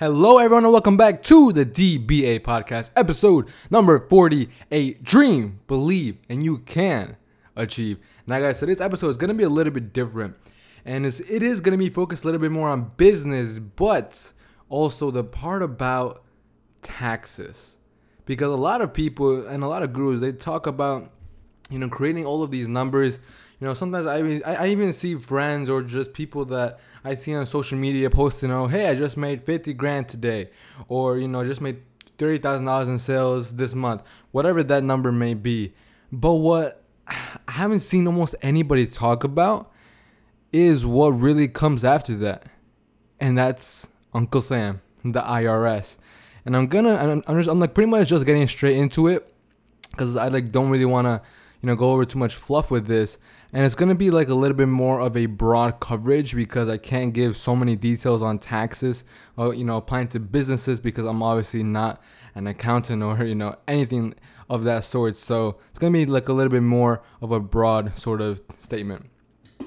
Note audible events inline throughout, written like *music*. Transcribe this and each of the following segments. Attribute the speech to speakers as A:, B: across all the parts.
A: Hello, everyone, and welcome back to the DBA podcast, episode number 48. Dream, believe, and you can achieve. Now, guys, today's episode is going to be a little bit different, and it's, it is going to be focused a little bit more on business, but also the part about taxes. Because a lot of people and a lot of gurus, they talk about, you know, creating all of these numbers. You know, sometimes I even, I even see friends or just people that I see on social media posting, oh, hey, I just made 50 grand today, or, you know, just made $30,000 in sales this month, whatever that number may be. But what *sighs* I haven't seen almost anybody talk about is what really comes after that. And that's Uncle Sam, the IRS. And I'm gonna, I'm, I'm, just, I'm like pretty much just getting straight into it because I like don't really want to, you know, go over too much fluff with this and it's going to be like a little bit more of a broad coverage because I can't give so many details on taxes or you know applying to businesses because I'm obviously not an accountant or you know anything of that sort. So it's going to be like a little bit more of a broad sort of statement.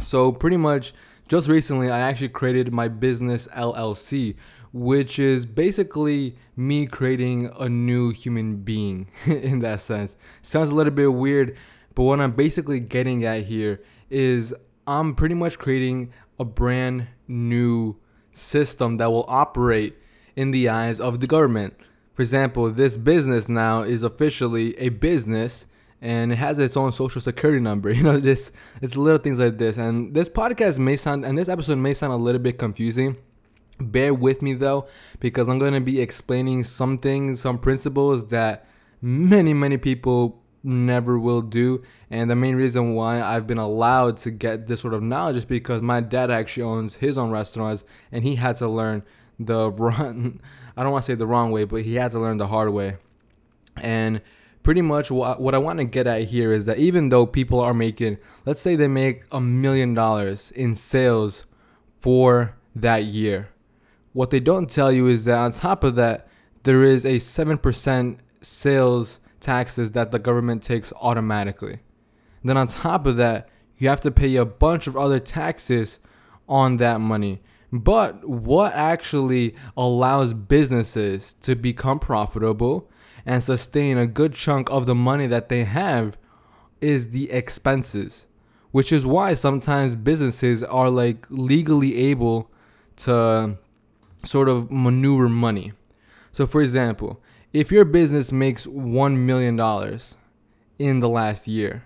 A: So pretty much just recently I actually created my business LLC which is basically me creating a new human being *laughs* in that sense. Sounds a little bit weird but what I'm basically getting at here is I'm pretty much creating a brand new system that will operate in the eyes of the government. For example, this business now is officially a business and it has its own social security number. *laughs* You know, this it's little things like this. And this podcast may sound and this episode may sound a little bit confusing. Bear with me though, because I'm gonna be explaining some things, some principles that many, many people never will do. And the main reason why I've been allowed to get this sort of knowledge is because my dad actually owns his own restaurants and he had to learn the *laughs* run. I don't want to say the wrong way, but he had to learn the hard way. And pretty much what, what I want to get at here is that even though people are making, let's say they make a million dollars in sales for that year, what they don't tell you is that on top of that, there is a 7% sales taxes that the government takes automatically. Then on top of that, you have to pay a bunch of other taxes on that money. But what actually allows businesses to become profitable and sustain a good chunk of the money that they have is the expenses, which is why sometimes businesses are like legally able to sort of maneuver money. So, for example, if your business makes $1 million in the last year,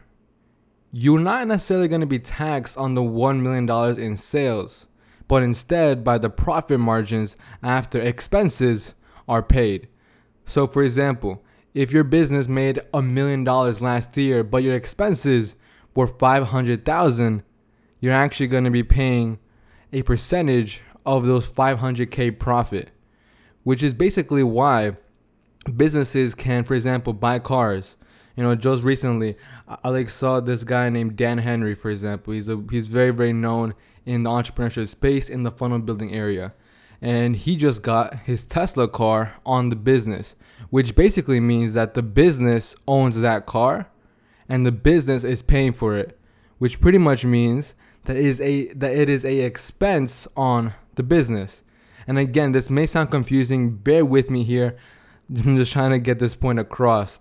A: you're not necessarily going to be taxed on the $1 million in sales, but instead by the profit margins after expenses are paid. So, for example, if your business made a million dollars last year, but your expenses were 500,000, you're actually going to be paying a percentage of those 500k profit, which is basically why businesses can, for example, buy cars. You know, just recently, I like saw this guy named Dan Henry, for example. He's a he's very very known in the entrepreneurship space in the funnel building area, and he just got his Tesla car on the business, which basically means that the business owns that car, and the business is paying for it, which pretty much means that is a that it is a expense on the business. And again, this may sound confusing. Bear with me here. *laughs* I'm just trying to get this point across.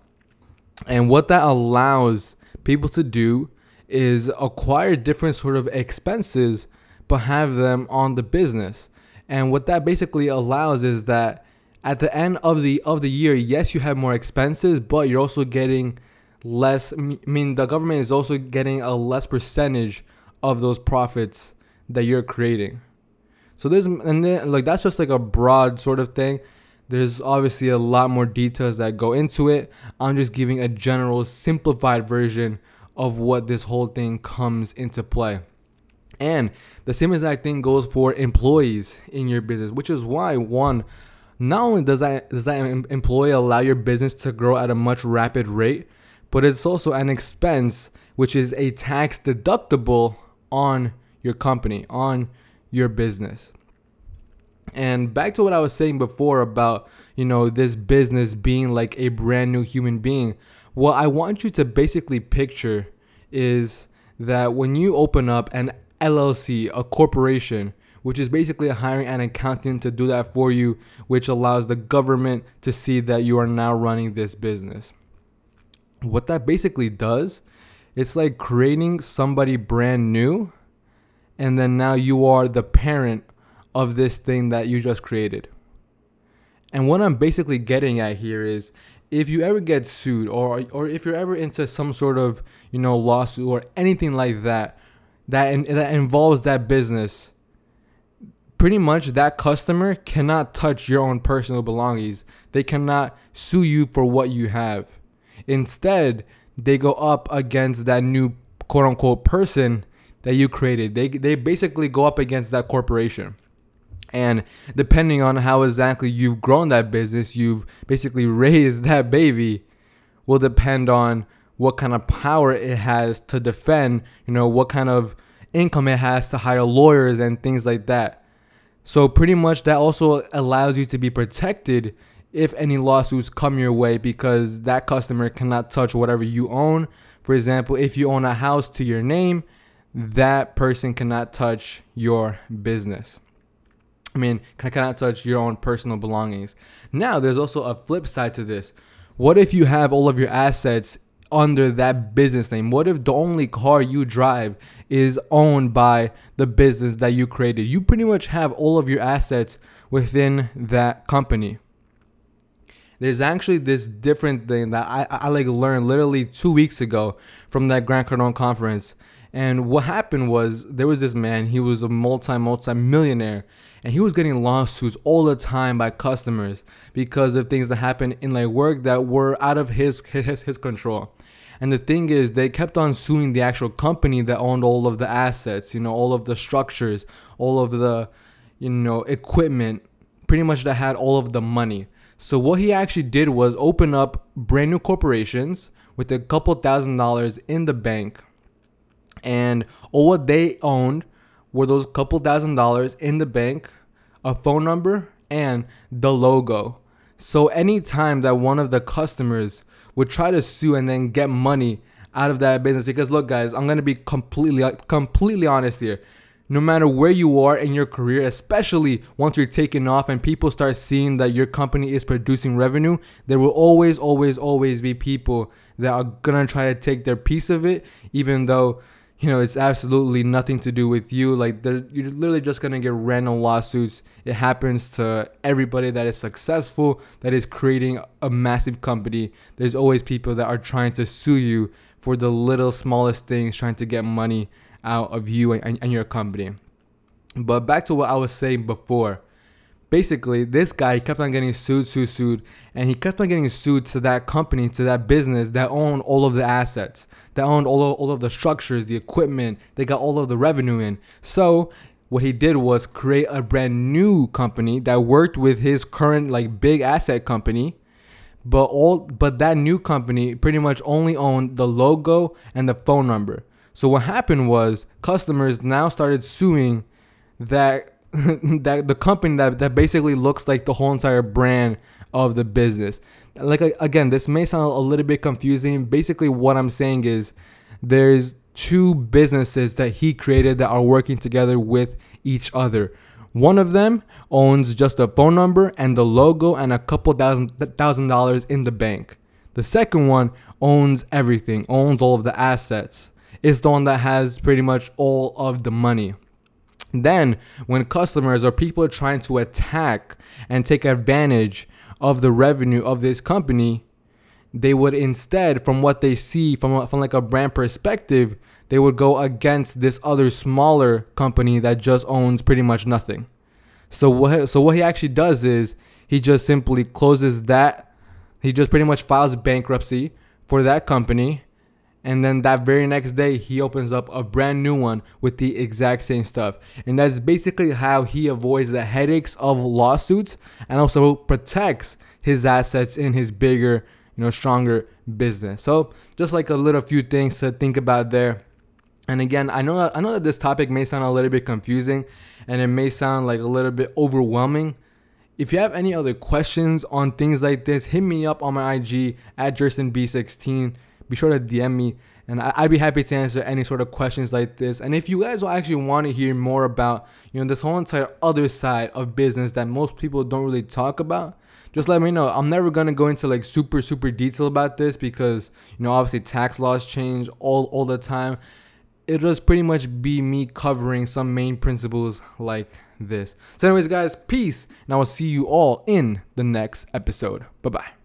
A: And what that allows people to do is acquire different sort of expenses but have them on the business. And what that basically allows is that at the end of the of the year, yes, you have more expenses, but you're also getting less I mean the government is also getting a less percentage of those profits that you're creating. So there's and then like that's just like a broad sort of thing. There's obviously a lot more details that go into it. I'm just giving a general simplified version of what this whole thing comes into play. And the same exact thing goes for employees in your business, which is why one, not only does that does that employee allow your business to grow at a much rapid rate, but it's also an expense which is a tax deductible on your company, on your business. And back to what I was saying before about, you know, this business being like a brand new human being. What I want you to basically picture is that when you open up an LLC, a corporation, which is basically hiring an accountant to do that for you, which allows the government to see that you are now running this business. What that basically does, it's like creating somebody brand new, and then now you are the parent of this thing that you just created. And what I'm basically getting at here is if you ever get sued or or if you're ever into some sort of, you know, lawsuit or anything like that that in, that involves that business, pretty much that customer cannot touch your own personal belongings. They cannot sue you for what you have. Instead, they go up against that new quote unquote person that you created. They they basically go up against that corporation. And depending on how exactly you've grown that business, you've basically *laughs* raised that baby, will depend on what kind of power it has to defend, you know, what kind of income it has to hire lawyers and things like that. So, pretty much that also allows you to be protected if any lawsuits come your way because that customer cannot touch whatever you own. For example, if you own a house to your name, that person cannot touch your business. I mean, I cannot touch your own personal belongings. Now, there's also a flip side to this. What if you have all of your assets under that business name? What if the only car you drive is owned by the business that you created? You pretty much have all of your assets within that company. There's actually this different thing that I, I like learned literally two weeks ago from that Grant Cardone conference. And what happened was there was this man, he was a multi multi millionaire, and he was getting lawsuits all the time by customers because of things that happened in like work that were out of his his, his control. And the thing is, they kept on suing the actual company that owned all of the assets, you know, all of the structures, all of the, you know, equipment, pretty much that had all of the money. So what he actually did was open up brand new corporations with a couple thousand dollars in the bank. And all what they owned were those couple thousand dollars in the bank, a phone number, and the logo. So anytime that one of the customers would try to sue and then get money out of that business because look guys i'm to be completely completely honest here no matter where you are in your career especially once you're taking off and people start seeing that your company is producing revenue there will always always always be people that are to try to take their piece of it even though you know, it's absolutely nothing to do with you. Like, you're literally just gonna get random lawsuits. It happens to everybody that is successful, that is creating a massive company. There's always people that are trying to sue you for the little smallest things, trying to get money out of you and, and your company. But back to what I was saying before basically this guy kept on getting sued, sued, sued, and he kept on getting sued to that company, to that business that owned all of the assets, that owned all of, all of the structures, the equipment, they got all of the revenue in. So what he did was create a brand new company that worked with his current like big asset company but all but that new company pretty much only owned the logo and the phone number so what happened was customers now started suing that *laughs* that the company that, that basically looks like the whole entire brand of the business. Like again, this may sound a little bit confusing. Basically, what I'm saying is there's two businesses that he created that are working together with each other. One of them owns just a phone number and the logo and a couple thousand thousand dollars in the bank. The second one owns everything, owns all of the assets. It's the one that has pretty much all of the money. Then, when customers or people are trying to attack and take advantage of the revenue of this company, they would instead, from what they see from, from like a brand perspective, they would go against this other smaller company that just owns pretty much nothing. So what so what he actually does is he just simply closes that he just pretty much files bankruptcy for that company and then that very next day he opens up a brand new one with the exact same stuff. And that's basically how he avoids the headaches of lawsuits and also protects his assets in his bigger you know stronger business. So just like a little few things to think about there. And again i know i know that this topic may sound a little bit confusing and it may sound like a little bit overwhelming. If you have any other questions on things like this hit me up on my ig at justinb16 be sure to DM me and I, would be happy to answer any sort of questions like this. And if you guys actually want to hear more about, you know, this whole entire other side of business that most people don't really talk about, just let me know. I'm never gonna go into like super super detail about this because you know obviously tax laws change all all the time. It'll just pretty much be me covering some main principles like this. So, anyways, guys, peace, and I will see you all in the next episode. Bye bye.